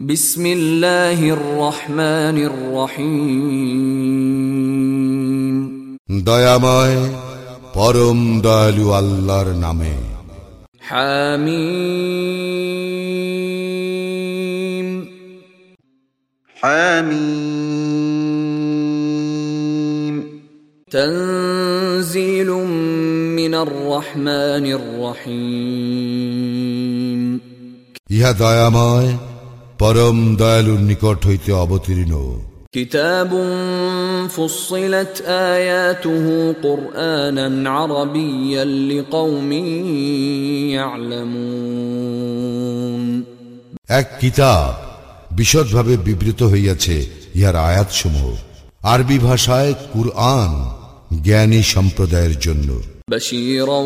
بسم الله الرحمن الرحيم দয়াময় পরম দয়ালু আল্লাহর নামে حميم حميم تنزيل من الرحمن الرحيم ইহা দয়াময় পরম দয়ালুর নিকট হইতে অবতীর্ণ كتاب فصلت آياته قرآنا عربيا لقوم يعلمون এক কিতাব বিশদভাবে বিবৃত হইয়াছে ইহার আয়াতসমূহ আরবি ভাষায় কুরআন জ্ঞানী সম্প্রদায়ের জন্য بشيرا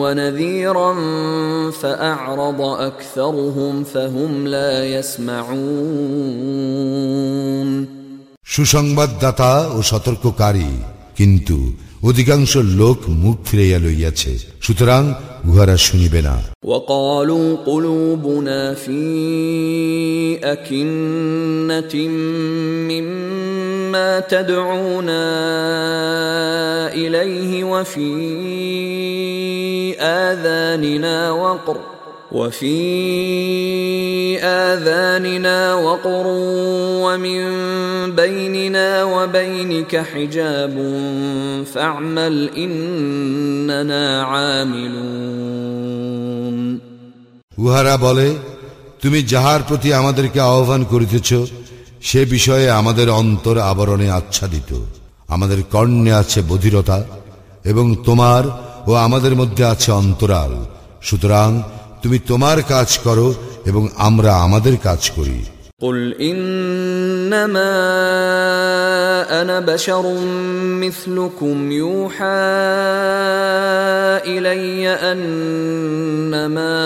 ونذيرا فأعرض أكثرهم فهم لا يسمعون সুসংবাদদাতা ও সতর্ককারী কিন্তু অধিকাংশ লোক মুখ ফিরাইয়া লইয়াছে সুতরাং উহারা শুনিবে না وقالوا قلوبنا في أكنة مما تدعونا إليه وفي آذاننا وقر وفي آذاننا وقر ومن بيننا وبينك حجاب فاعمل إننا عاملون উহারা বলে তুমি যাহার প্রতি আমাদেরকে আহ্বান করিতেছ সে বিষয়ে আমাদের অন্তর আবরণে আচ্ছাদিত আমাদের কর্ণে আছে বধিরতা এবং তোমার ও আমাদের মধ্যে আছে অন্তরাল সুতরাং তুমি তোমার কাজ করো এবং আমরা আমাদের কাজ করি قل انما انا بشر مثلكم يوحى الي انما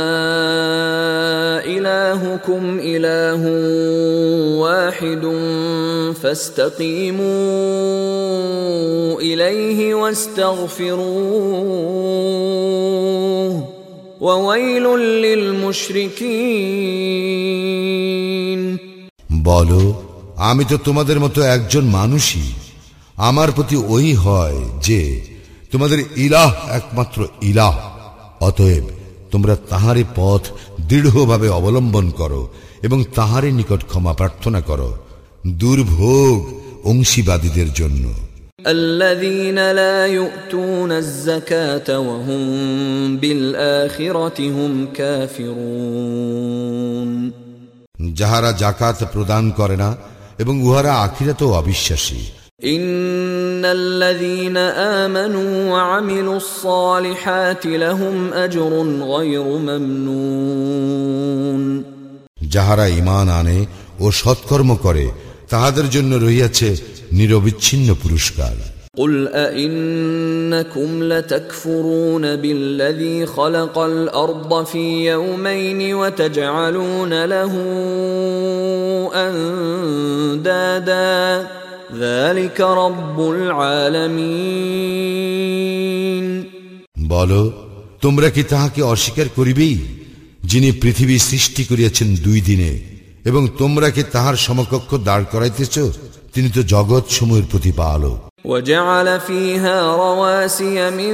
الهكم اله واحد فاستقيموا اليه واستغفروه وويل للمشركين বলো, আমি তো তোমাদের মতো একজন মানুষই। আমার প্রতি ওই হয় যে, তোমাদের ইলাহ একমাত্র ইলাহ। অতএব তোমরা তাহারে পথ দৃঢ়ভাবে অবলম্বন করো এবং তাহারে নিকট ক্ষমা প্রার্থনা করো। দুর্ভোগ অংশীবাদীদের জন্য। الذين لا يؤتون الزكاة وهم بالآخرة هم كافرون যাহারা জাকাত প্রদান করে না এবং উহারা আখিরাতেও অবিশ্বাসী إن الذين آمنوا وعملوا الصالحات لهم أجر غير ممنون যাহারা ইমান আনে ও সৎকর্ম করে তাহাদের জন্য রহিয়াছে নিরবিচ্ছিন্ন পুরস্কার قل أئنكم لتكفرون بالذي خلق الأرض في يومين وتجعلون له أندادا ذلك رب العالمين বলো তোমরা কি তাহাকে অস্বীকার করিবেই যিনি পৃথিবী সৃষ্টি করিয়াছেন দুই দিনে এবং তোমরা কি তাহার সমকক্ষ দাঁড় করাইতেছ তিনি তো জগৎ সমূহের প্রতিপালক وجعل فيها رواسي من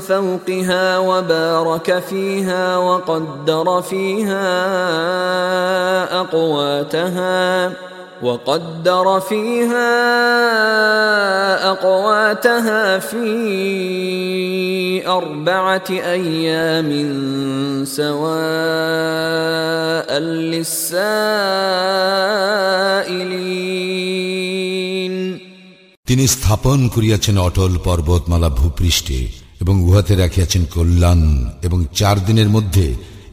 فوقها وبارك فيها وقدر فيها أقواتها وقدر فيها أقواتها في أربعة أيام سواء للسائلين তিনি স্থাপন করিয়াছেন অটল পর্বতমালা ভূপৃষ্ঠে এবং উহাতে রাখিয়াছেন কল্যাণ এবং চার দিনের মধ্যে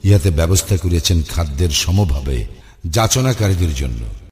ইহাতে ব্যবস্থা করিয়াছেন খাদ্যের সমভাবে যাচনাকারীদের জন্য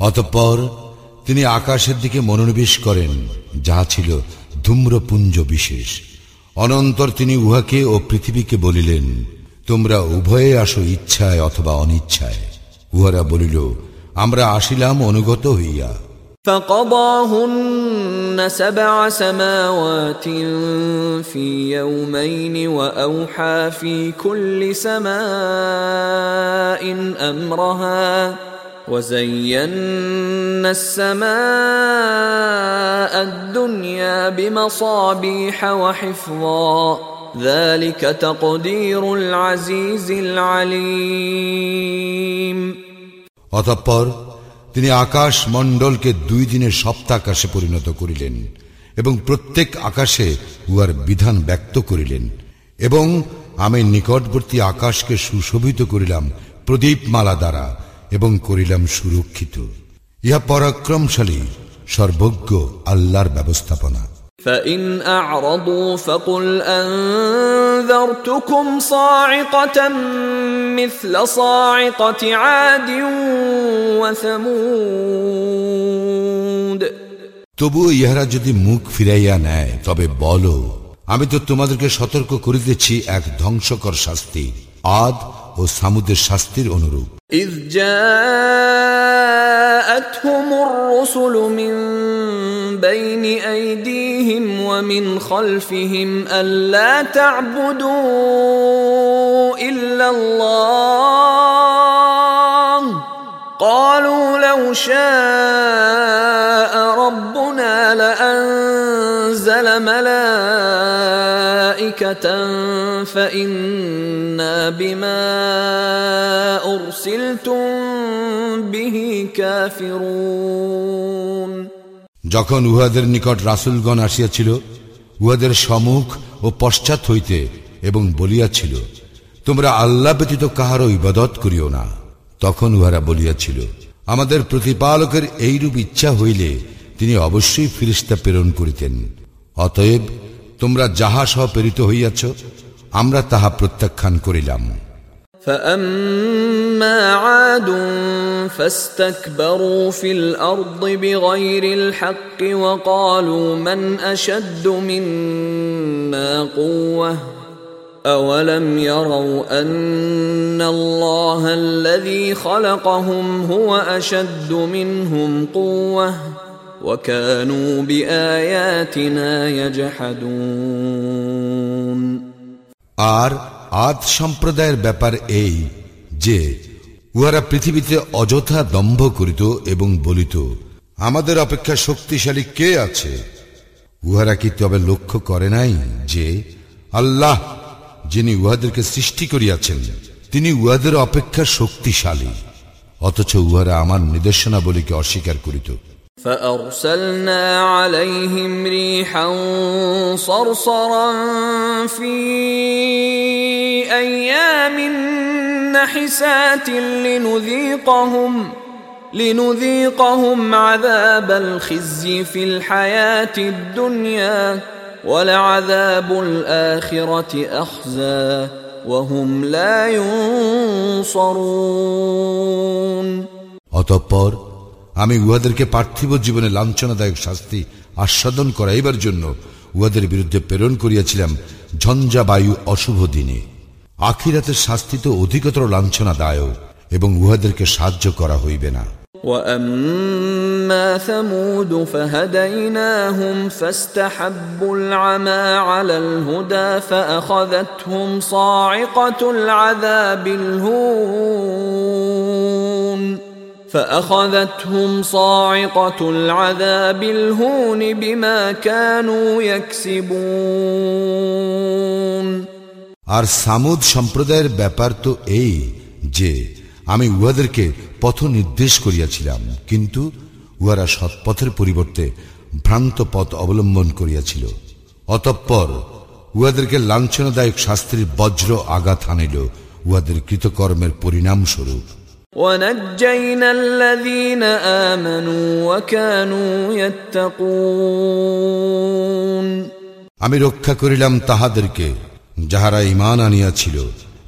অতঃপর তিনি আকাশের দিকে মনোনিবেশ করেন যাহা ছিল ধূম্রপুঞ্জ বিশেষ অনন্তর তিনি উহাকে ও পৃথিবীকে বলিলেন তোমরা উভয়ে আসো ইচ্ছায় অথবা অনিচ্ছায় উহারা বলিল আমরা আসিলাম অনুগত হইয়া فقضاهن سبع سماوات في يومين واوحى في كل سماء امرها وزينا السماء الدنيا بمصابيح وحفظا ذلك تقدير العزيز العليم অতঃপর তিনি আকাশ মণ্ডলকে দুই দিনের সপ্তাকাশে পরিণত করিলেন এবং প্রত্যেক আকাশে উহার বিধান ব্যক্ত করিলেন এবং আমি নিকটবর্তী আকাশকে সুশোভিত করিলাম প্রদীপমালা দ্বারা এবং করিলাম সুরক্ষিত ইহা পরাক্রমশালী সর্বজ্ঞ আল্লাহর ব্যবস্থাপনা فإن أعرضوا فقل أنذرتكم صاعقة مثل صاعقة عاد وثمود তবুও ইহারা যদি মুখ ফিরাইয়া নেয় তবে বলো আমি তো তোমাদেরকে সতর্ক করিতেছি এক ধ্বংসকর শাস্তি আদ ও সামুদের শাস্তির অনুরূপ إذ جاءتهم الرسل من بين أيديهم ومن خلفهم ألا تعبدوا إلا الله قالوا لو شاء ربنا لأنزل ملائكة فإنا بما أرسلتم به كافرون যখন উহাদের নিকট রাসুলগণ আসিয়াছিল উহাদের সম্মুখ ও পশ্চাৎ হইতে এবং বলিয়াছিল তোমরা আল্লাহ ব্যতীত কাহারও ইবাদত করিও না তখন উহারা বলিয়াছিল আমাদের প্রতিপালকের এইরূপ ইচ্ছা হইলে তিনি অবশ্যই ফিরিস্তা প্রেরণ করিতেন অতএব তোমরা যাহা সহ প্রেরিত হইয়াছ আমরা তাহা প্রত্যাখ্যান করিলাম فأما عاد فاستكبروا في الأرض بغير الحق وقالوا من أشد منا قوة أولم يروا أن الله الذي خلقهم هو أشد منهم قوة وكانوا بآياتنا يجحدون আর আদ সম্প্রদায়ের ব্যাপার এই যে উহারা পৃথিবীতে অযথা দম্ভ করিত এবং বলিত আমাদের অপেক্ষা শক্তিশালী কে আছে উহারা কি তবে লক্ষ্য করে নাই যে আল্লাহ যিনি উহাদেরকে সৃষ্টি করিয়াছেন তিনি উহাদের অপেক্ষা শক্তিশালী অথচ উহারা আমার নির্দেশনাবলীকে অস্বীকার করিত فأرسلنا عليهم ريحا صرصرا في أيام نحسات لنذيقهم لنذيقهم عذاب الخزي في الحياة الدنيا ولعذاب الآخرة أخزى وهم لا ينصرون অতঃপর আমি উহাদেরকে পার্থিব জীবনে লাঞ্ছনাদায়ক শাস্তি আস্বাদন করাইবার জন্য উহাদের বিরুদ্ধে প্রেরণ করিয়াছিলাম ঝঞ্ঝা বায়ু অশুভ দিনে আখিরাতের শাস্তি তো অধিকতর লাঞ্ছনাদায়ক এবং উহাদেরকে সাহায্য করা হইবে না واما ثمود فهديناهم فاستحبوا العمى على الهدى فاخذتهم صاعقه العذاب الهون فاخذتهم صاعقه العذاب الهون بما كانوا يكسبون আর সামুদ সম্প্রদায়ের ব্যাপার তো এই যে আমি উহাদেরকে পথ নির্দেশ করিয়াছিলাম কিন্তু উহারা সৎপথের পরিবর্তে ভ্রান্ত পথ অবলম্বন করিয়াছিল অতঃপর উহাদেরকে লাঞ্ছনাদায়ক শাস্ত্রীর বজ্র আঘাত আনিল উহাদের কৃতকর্মের পরিণামস্বরূপ ونجينا الذين آمنوا وكانوا يتقون আমি রক্ষা করিলাম তাহাদেরকে যাহারা ইমান আনিয়াছিল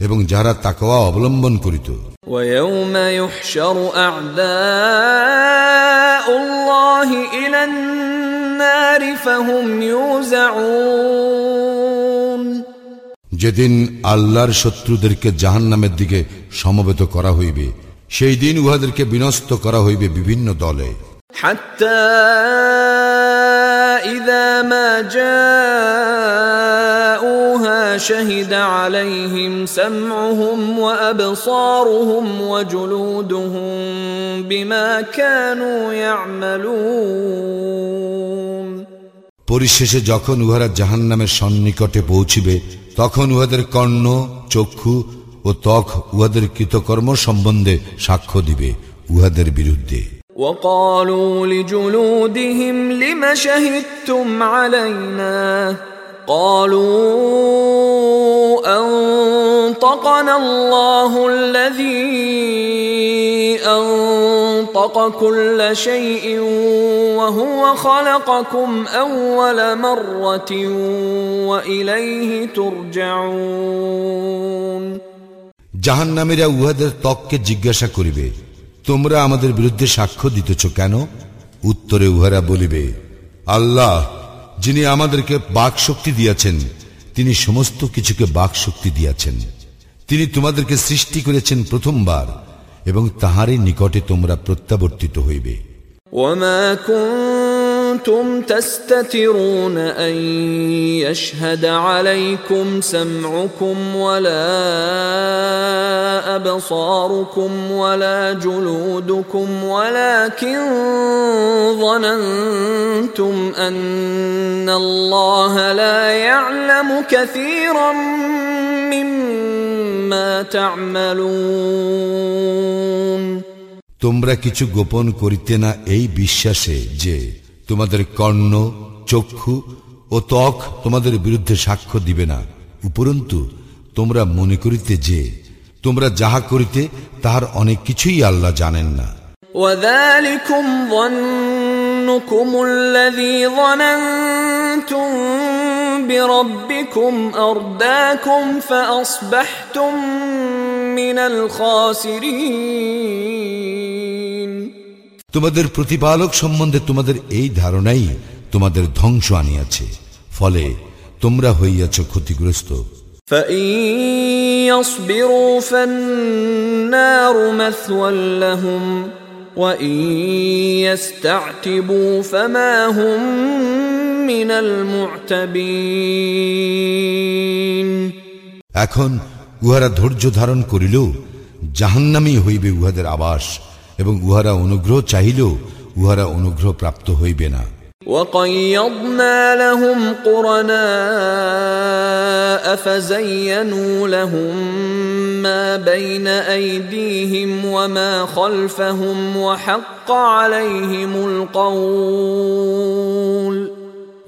এবং যাহারা তাকওয়া অবলম্বন করিত ويوم يحشر أعداء الله إلى النار فهم يوزعون যেদিন আল্লাহর শত্রুদেরকে জাহান্নামের দিকে সমবেত করা হইবে সেই দিন উহাদেরকে বিনষ্ট করা হইবে বিভিন্ন দলে حتى إذا ما جاءوها شهد عليهم سمعهم وأبصارهم وجلودهم بما كانوا يعملون পরিশেষে যখন উহারা জাহান্নামের সন্নিকটে পৌঁছিবে তখন উহাদের কর্ণ চক্ষু ও ত্বক উহাদের কৃতকর্ম সম্বন্ধে সাক্ষ্য দিবে উহাদের বিরুদ্ধে وقالوا لجلودهم لم شهدتم علينا قالوا انطقنا الله الذي انطق كل شيء وهو خلقكم اول مره واليه ترجعون জাহান্নামীরা উহাদের ত্বককে জিজ্ঞাসা করিবে তোমরা আমাদের বিরুদ্ধে সাক্ষ্য দিতেছ কেন? উত্তরে উহারা বলিবে, আল্লাহ, যিনি আমাদেরকে বাক শক্তি দিয়াছেন, তিনি সমস্ত কিছুকে বাক শক্তি দিয়াছেন। তিনি তোমাদেরকে সৃষ্টি করেছেন প্রথমবার, এবং তাহারই নিকটে তোমরা প্রত্যাবর্তিত হইবে। ওমা كنتم تستترون ان يشهد عليكم سمعكم ولا ابصاركم ولا جلودكم ولكن ظننتم ان الله لا يعلم كثيرا مما تعملون তোমরা কিছু গোপন করিতে না এই বিশ্বাসে যে তোমাদের কর্ণ চক্ষু ও ত্বক তোমাদের বিরুদ্ধে সাক্ষ্য দিবে না উপরন্তু তোমরা মনে করিতে যে তোমরা যাহা করিতে তাহার অনেক কিছুই আল্লাহ জানেন না وذلكم ظنكم الذي ظننتم بربكم أرداكم فأصبحتم من الخاسرين তোমাদের প্রতিপালক সম্বন্ধে তোমাদের এই ধারণাই তোমাদের ধ্বংস আনিয়াছে। ফলে তোমরা হইয়াছ ক্ষতিগ্রস্ত। এখন উহারা ধৈর্য ধারণ করিল জাহান্নামি হইবে উহাদের আবাস। এবং উহারা অনুগ্রহ চাহিলেও উহারা অনুগ্রহ প্রাপ্ত হইবে না وقيضنا لهم قرناء فزينوا لهم ما بين ايديهم وما خلفهم وحق عليهم القول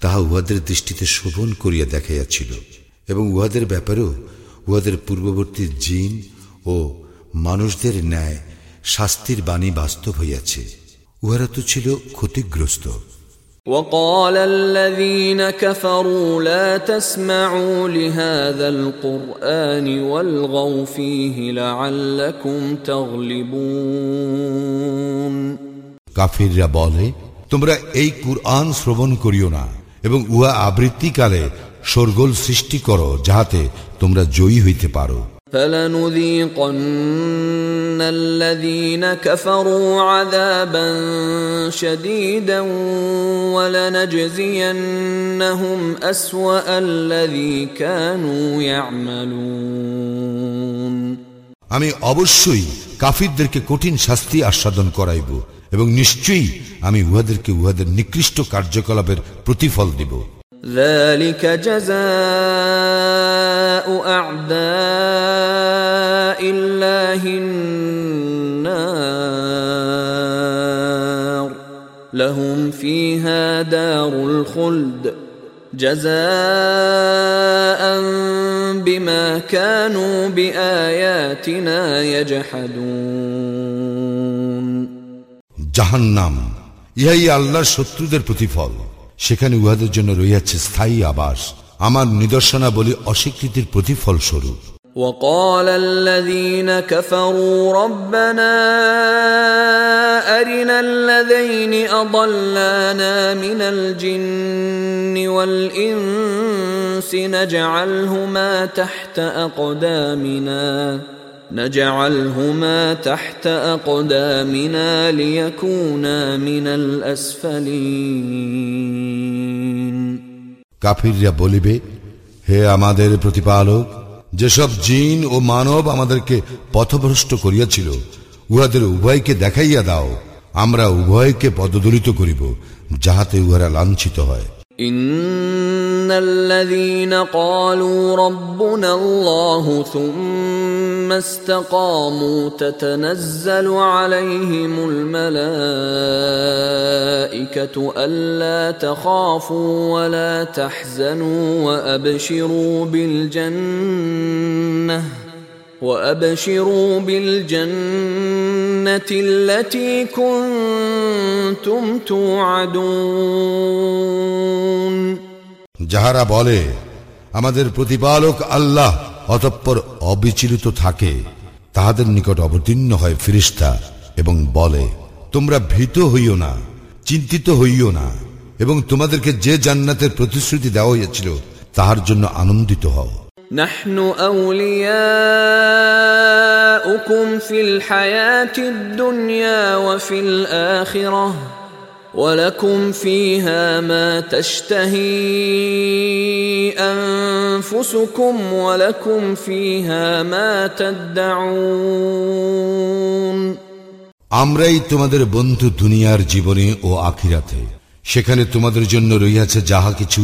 তাহা উহাদের দৃষ্টিতে শোভন করিয়া দেখাইয়াছিল এবং উহাদের ব্যাপারেও উহাদের পূর্ববর্তী জিন ও মানুষদের ন্যায় শাস্তির বাণী বাস্তব হইয়াছে উহারা তো ছিল ক্ষতিগ্রস্ত وقال الذين كفروا لا تسمعوا لهذا القرآن والغوا فيه لعلكم تغلبون কাফিররা বলে তোমরা এই কুরআন শ্রবণ করিও না এবং উহা আবৃত্তিকালে শোরগোল সৃষ্টি করো যাহাতে তোমরা জয়ী হইতে পারো فلنذيقن الذين كفروا عذابا شديدا ولنجزينهم اسوا الذي كانوا يعملون আমি অবশ্যই কাফিরদেরকে কঠিন শাস্তি আস্বাদন করাইব এবং নিশ্চয়ই আমি উহাদেরকে উহাদের নিকৃষ্ট কার্যকলাপের প্রতিফল দিব ذلك جزاء أعداء الله النار لهم فيها دار الخلد جزاء بما كانوا بآياتنا يجحدون জাহান্নাম ইহাই আল্লাহর শত্রুদের প্রতিফল সেখানে উহাদের জন্য রইয়াছে স্থায়ী আবাস আমার নিদর্শনাবলী অস্বীকৃতির প্রতিফল স্বরূপ وقال الذين كفروا ربنا أرنا الذين أضلانا من الجن والإنس نجعلهما تحت أقدامنا نجعلهما تحت أقدامنا ليكونا من الأسفلين কাফিররা বলিবে হে আমাদের প্রতিপালক যেসব জিন ও মানব আমাদেরকে পথভ্রষ্ট করিয়াছিল উহাদের উভয়কে দেখাইয়া দাও আমরা উভয়কে পদদলিত করিব যাহাতে উহারা লাঞ্ছিত হয় إن الذين قالوا ربنا الله ثم استقاموا تتنزل عليهم الملائكة ألا تخافوا ولا تحزنوا وأبشروا بالجنة وأبشروا بالجنة التي كنتم توعدون যাহারা বলে আমাদের প্রতিপালক আল্লাহ অতঃপর অবিচলিত থাকে তাহাদের নিকট অবতীর্ণ হয় ফিরিস্তা এবং বলে তোমরা ভীত হইও না চিন্তিত হইও না এবং তোমাদেরকে যে জান্নাতের প্রতিশ্রুতি দেওয়া হইয়াছিল তাহার জন্য আনন্দিত হও نحن أولياؤكم في الحياة الدنيا وفي الآخرة ولكم فيها ما تشتهي أنفسكم ولكم فيها ما تدعون আমরাই তোমাদের বন্ধু দুনিয়ার জীবনে ও আখিরাতে সেখানে তোমাদের জন্য রইয়াছে যাহা কিছু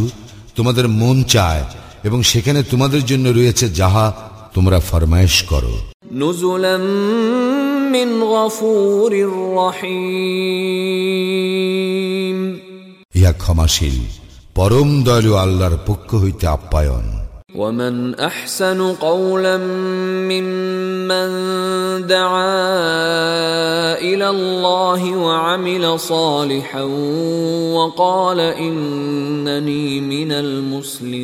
তোমাদের মন চায় এবং সেখানে তোমাদের জন্য রয়েছে যাহা তোমরা ফরমায়েশ করো نزلا من غفور رحيم ইহা ক্ষমাশীল পরম দয়ালু আল্লাহর পক্ষ হইতে আপ্যায়ন ومن احسن قولا ممن دعا الى الله وعمل صالحا وقال انني من المسلمين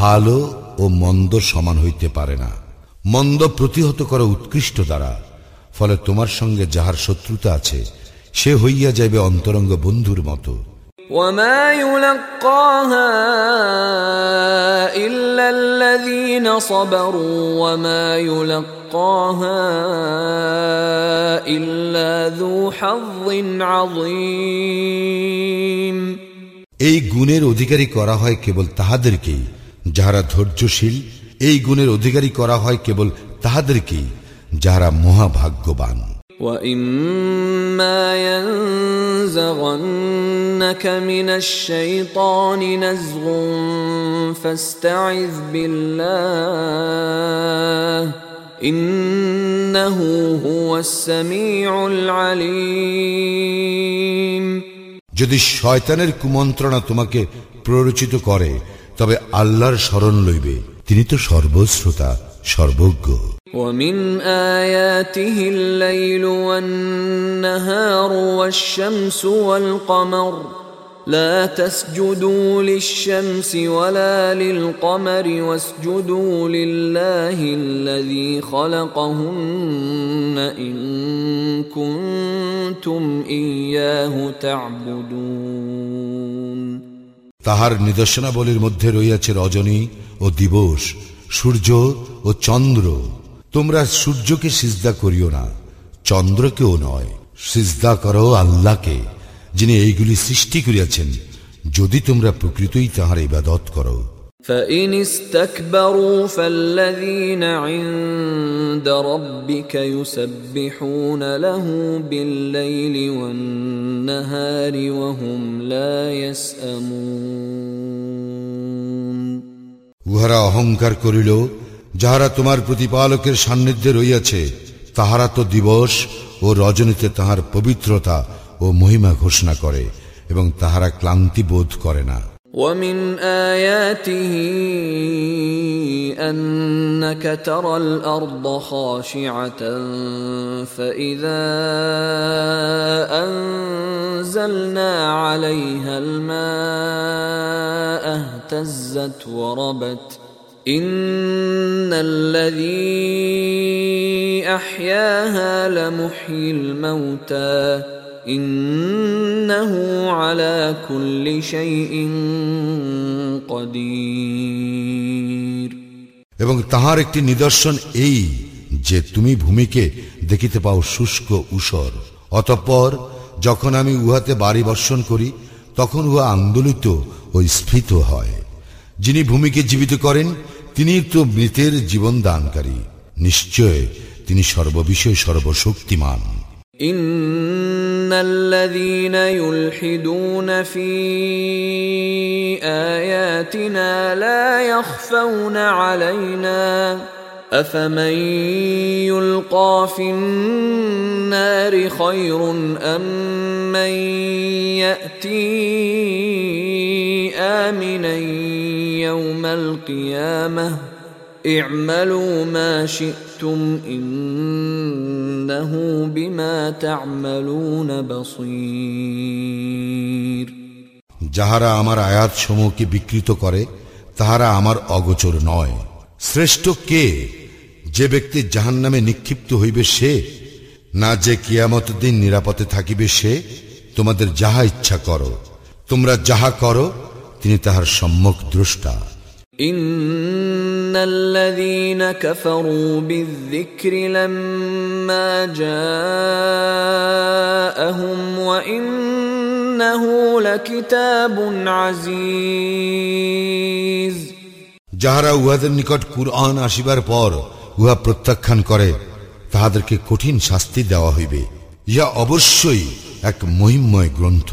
ভালো ও মন্দ সমান হইতে পারে না মন্দ প্রতিহত করা উৎকৃষ্ট দ্বারা ফলে তোমার সঙ্গে যাহার শত্রুতা আছে সে হইয়া যাইবে অন্তরঙ্গ বন্ধুর মতো وما يلقاها الا الذين صبروا وما يلقاها الا ذو حظ عظيم এই গুণের অধিকারী করা হয় কেবল তাহাদেরকেই যাহারা ধৈর্যশীল এই গুণের অধিকারী করা হয় কেবল তাহাদেরকেই যাহারা মহাভাগ্যবান واما ينزغنك من الشيطان نزغ فاستعذ بالله انه هو السميع العليم যদি শয়তানের কুমন্ত্রণা তোমাকে প্ররোচিত করে তবে আল্লাহর স্মরণ লইবে তিনি তো সর্বশ্রোতা সর্বজ্ঞ ومن آياته الليل والنهار والشمس والقمر لا تسجدوا للشمس ولا للقمر واسجدوا لله الذي خلقهن إن كنتم إياه تعبدون তাহার নিদর্শনাবলীর মধ্যে রইয়াছে রজনী ও দিবস, সূর্য ও চন্দ্র। তোমরা সূর্যকে সিজদা করিও না, চন্দ্রকেও নয়। সিজদা করো আল্লাহকে, যিনি এইগুলি সৃষ্টি করিয়াছেন। যদি তোমরা প্রকৃতই তাহার ইবাদত করো। فإن استكبروا فالذين عند ربك يسبحون له بالليل والنهار وهم لا يسأمون উহারা অহংকার করিল যাহারা তোমার প্রতিপালকের সান্নিধ্যে রইয়াছে তাহারা তো দিবস ও রজনীতে তাহার পবিত্রতা ও মহিমা ঘোষণা করে এবং তাহারা ক্লান্তি বোধ করে না ومن آياته أنك ترى الأرض خاشعة فإذا أنزلنا عليها الماء اهتزت وربت. إن الذي أحياها لمحيي الموتى. আলা এবং তাহার একটি নিদর্শন এই যে তুমি ভূমিকে দেখিতে পাও শুষ্ক উসর অতঃপর যখন আমি উহাতে বাড়ি বর্ষণ করি তখন উহা আন্দোলিত ও স্ফীত হয়। যিনি ভূমিকে জীবিত করেন তিনি তো মৃতের জীবন দানকারী। নিশ্চয় তিনি সর্ববিষয়ে সর্বশক্তিমান। إن الذين يلحدون في آياتنا لا يخفون علينا أفمن يلقى في النار خير أم من يأتي آمنا يوم القيامة اعملوا ما شئتم إنه بما تعملون بصير যাহারা আমার আয়াত সমূহকে বিকৃত করে তাহারা আমার অগোচর নয় শ্রেষ্ঠ কে যে ব্যক্তি জাহান নামে নিক্ষিপ্ত হইবে সে না যে কিয়ামত দিন নিরাপদে থাকিবে সে তোমাদের যাহা ইচ্ছা করো তোমরা যাহা করো তিনি তাহার সম্মুখ দ্রষ্টা إن الذين كفروا بالذكر لما جاءهم وإنه لكتاب عزيز যাহারা উহাদের নিকট কুরআন আসিবার পর উহা প্রত্যাখ্যান করে তাহাদেরকে কঠিন শাস্তি দেওয়া হইবে ইহা অবশ্যই এক মহিমময় গ্রন্থ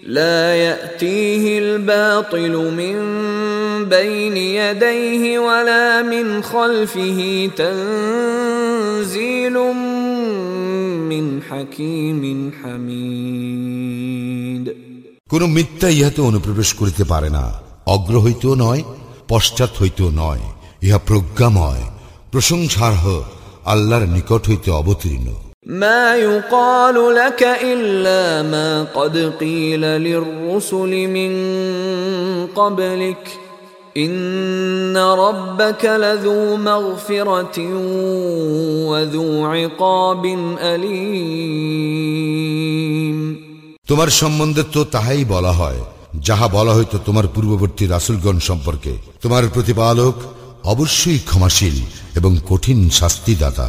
لا يأتيه الباطل من بين يديه ولا من خلفه تنزيل من حكيم حميد কোন মিথ্যা ইহাতে অনুপ্রবেশ করিতে পারে না অগ্র হইতেও নয় পশ্চাৎ হইতেও নয় ইহা প্রজ্ঞাময় প্রশংসার্হ আল্লাহর নিকট হইতে অবতীর্ণ ما يقال لك إلا ما قد قيل للرسل من قبلك إن ربك لذو مغفرة وذو عقاب أليم তোমার সম্বন্ধে তো তাহাই বলা হয় যাহা বলা হইতো তোমার পূর্ববর্তী রাসুলগণ সম্পর্কে তোমার প্রতিপালক অবশ্যই ক্ষমাশীল এবং কঠিন শাস্তিদাতা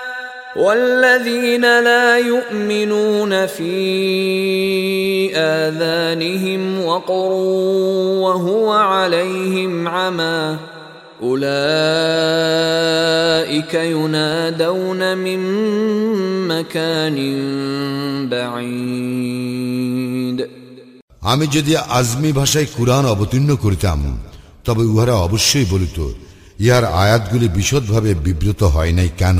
والذين لا يؤمنون في آذانهم وقر وهو عليهم عمى أولئك ينادون من مكان بعيد আমি যদি আজমি ভাষায় কুরআন অবতীর্ণ করিতাম তবে উহারা অবশ্যই বলিত ইহার আয়াতগুলি বিশদভাবে বিব্রত হয় নাই কেন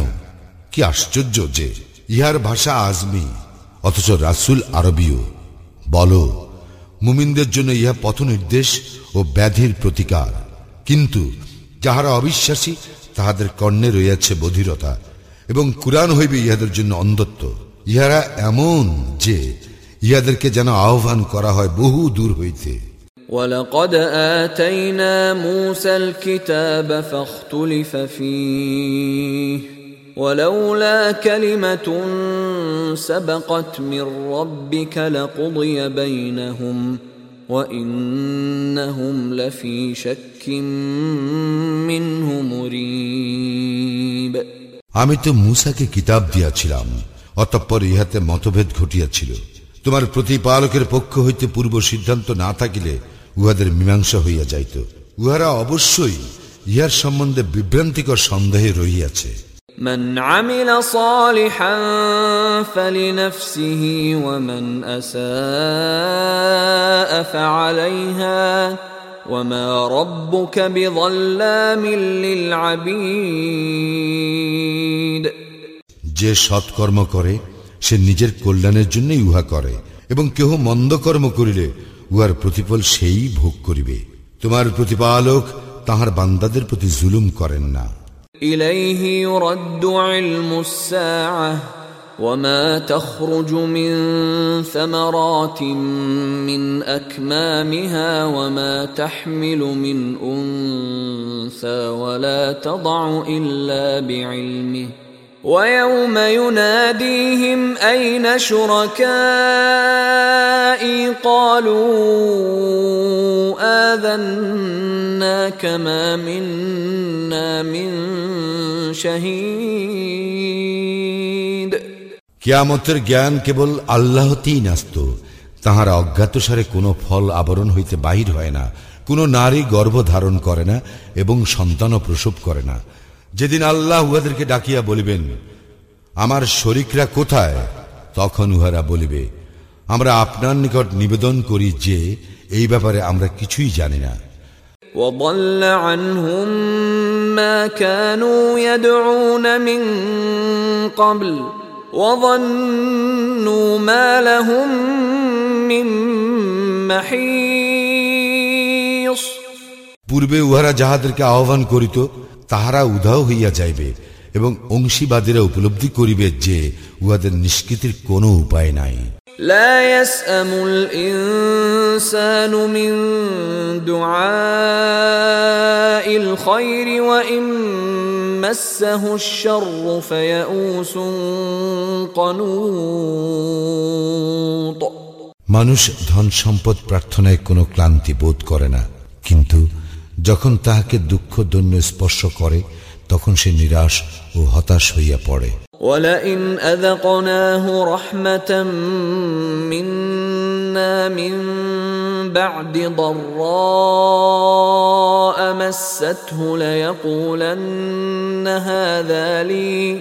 কি আশ্চর্য যে ইহার ভাষা আজমি অথচ রাসুল আরবীয় বলো মুমিনদের জন্য ইহা পথ নির্দেশ ও ব্যাধির প্রতিকার কিন্তু যাহারা অবিশ্বাসী তাহাদের কর্ণে রইয়াছে বধিরতা এবং কুরআন হইবে ইহাদের জন্য অন্ধত্ব ইহারা এমন যে ইহাদেরকে যেন আহ্বান করা হয় বহু দূর হইতে ولقد آتينا موسى الكتاب فاختلف فيه ولولا كلمة سبقت من ربك لقضي بينهم وإنهم لفي شك منه مريب আমি তো মুসাকে কিতাব দিয়াছিলাম অতঃপর ইহাতে মতভেদ ঘটিয়াছিল তোমার প্রতিপালকের পক্ষ হইতে পূর্ব সিদ্ধান্ত না থাকিলে উহাদের মীমাংসা হইয়া যাইত উহারা অবশ্যই ইহার সম্বন্ধে বিভ্রান্তিকর সন্দেহে রহিয়াছে من عمل صالحا فلنفسه ومن اساء فعليها وما ربك بظلام للعبيد যে সৎকর্ম করে সে নিজের কল্যাণের জন্যই উহা করে এবং কেহ মন্দ কর্ম করিলে উহার প্রতিফল সেই ভোগ করিবে তোমার প্রতিপালক তাহার বান্দাদের প্রতি জুলুম করেন না إليه يرد علم الساعة وما تخرج من ثمرات من أكمامها وما تحمل من أنثى ولا تضع إلا بعلمه ويوم يناديهم اين شركائي قالوا اذناك ما منا من شهيد কিয়ামতের জ্ঞান কেবল আল্লাহতেই ন্যস্ত তাহারা অজ্ঞাতসারে কোনো ফল আবরণ হইতে বাহির হয় না কোনো নারী গর্ভ ধারণ করে না এবং সন্তানও প্রসব করে না যেদিন আল্লাহ উহাদেরকে ডাকিয়া বলিবেন আমার শরিকরা কোথায় তখন উহারা বলিবে আমরা আপনার নিকট নিবেদন করি যে এই ব্যাপারে আমরা কিছুই জানি না وضل عنهم ما كانوا يدعون من قبل وظنوا ما لهم من محيص পূর্বে উহারা যাহাদেরকে আহ্বান করিত তাহারা উধাও হইয়া যাইবে এবং অংশীবাদীরা উপলব্ধি করিবে যে উহাদের নিষ্কৃতির কোনো উপায় নাই لا يسأم الإنسان من دعاء الخير وإن مسه الشر فيئوس قنوط মানুষ ধন সম্পদ প্রার্থনায় কোনো ক্লান্তি বোধ করে না কিন্তু যখন তাহাকে দুঃখ দৈন্য স্পর্শ করে তখন সে নিরাশ ও হতাশ হইয়া পড়ে ولئن أذقناه رحمة منا من بعد ضراء مسته ليقولن هذا لي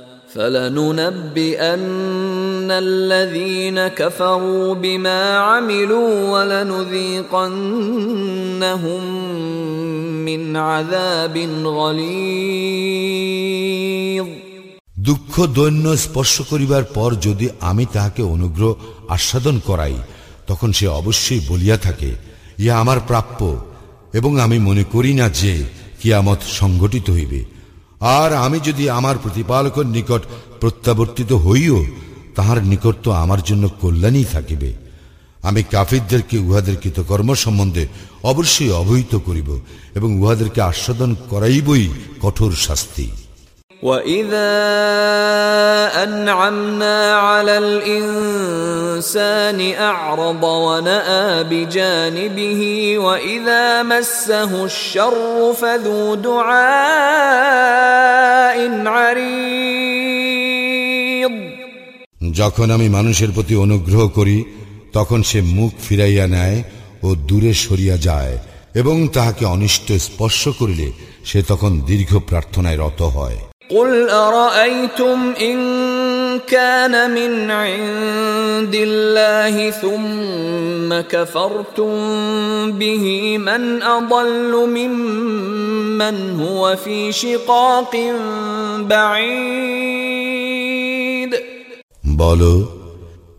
فلننبئن الذين كفروا بما عملوا ولنذيقنهم من عذاب غليظ দুঃখ দৈন্য স্পর্শ করিবার পর যদি আমি তাহাকে অনুগ্রহ আস্বাদন করাই তখন সে অবশ্যই বলিয়া থাকে ইহা আমার প্রাপ্য এবং আমি মনে করি না যে কিয়ামত সংঘটিত হইবে আর আমি যদি আমার প্রতিপালকের নিকট প্রত্যাবর্তিত হইও, তাহার নিকট তো আমার জন্য কল্যাণই থাকিবে। আমি কাফিরদেরকে উহাদের কৃতকর্ম সম্বন্ধে অবশ্যই অবহিত করিব এবং উহাদেরকে আস্বাদন করাইবই কঠোর শাস্তি। واذا انعمنا على الانسان اعرض وناى بجانبه واذا مسه الشر فذو دعاء عريض যখন আমি মানুষের প্রতি অনুগ্রহ করি তখন সে মুখ ফিরাইয়া নেয় ও দূরে সরিয়া যায় এবং তাহাকে অনিষ্ট স্পর্শ করিলে সে তখন দীর্ঘ প্রার্থনায় রত হয় قل أرأيتم إن كان من عند الله ثم كفرتم به من أضل ممن هو في شقاق بعيد বলো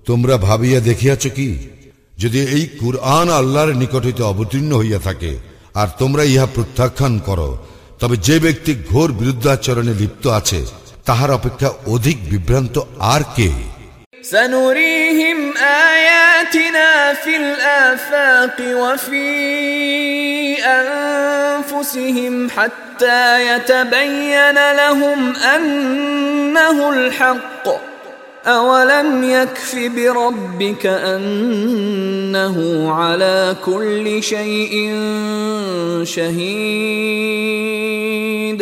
তোমরা ভাবিয়া দেখিয়াছ কি যদি এই কুরআন আল্লাহর নিকট হইতে অবতীর্ণ হইয়া থাকে আর তোমরা ইহা প্রত্যাখ্যান করো তবে যে ব্যক্তি ঘোর বিরুদ্ধাচরণে লিপ্ত আছে তাহার অপেক্ষা অধিক বিভ্রান্ত আর কে سنريهم آياتنا في الآفاق وفي أنفسهم حتى يتبين لهم أنه الحق أولم يكف بربك أنه على كل شيء شهيد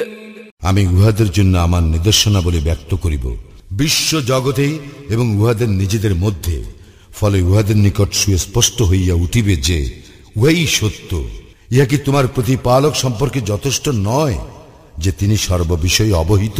আমি উহাদের জন্য আমার নিদর্শনাবলী ব্যক্ত করিব বিশ্ব জগতে এবং উহাদের নিজেদের মধ্যে ফলে উহাদের নিকট সুস্পষ্ট হইয়া উঠিবে যে উহাই সত্য ইহা কি তোমার প্রতিপালক সম্পর্কে যথেষ্ট নয় যে তিনি সর্ববিষয়ে অবহিত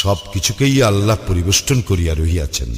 সব কিছুকেই আল্লাহ পরিবেষ্টন করিয়া রহিয়াছেন।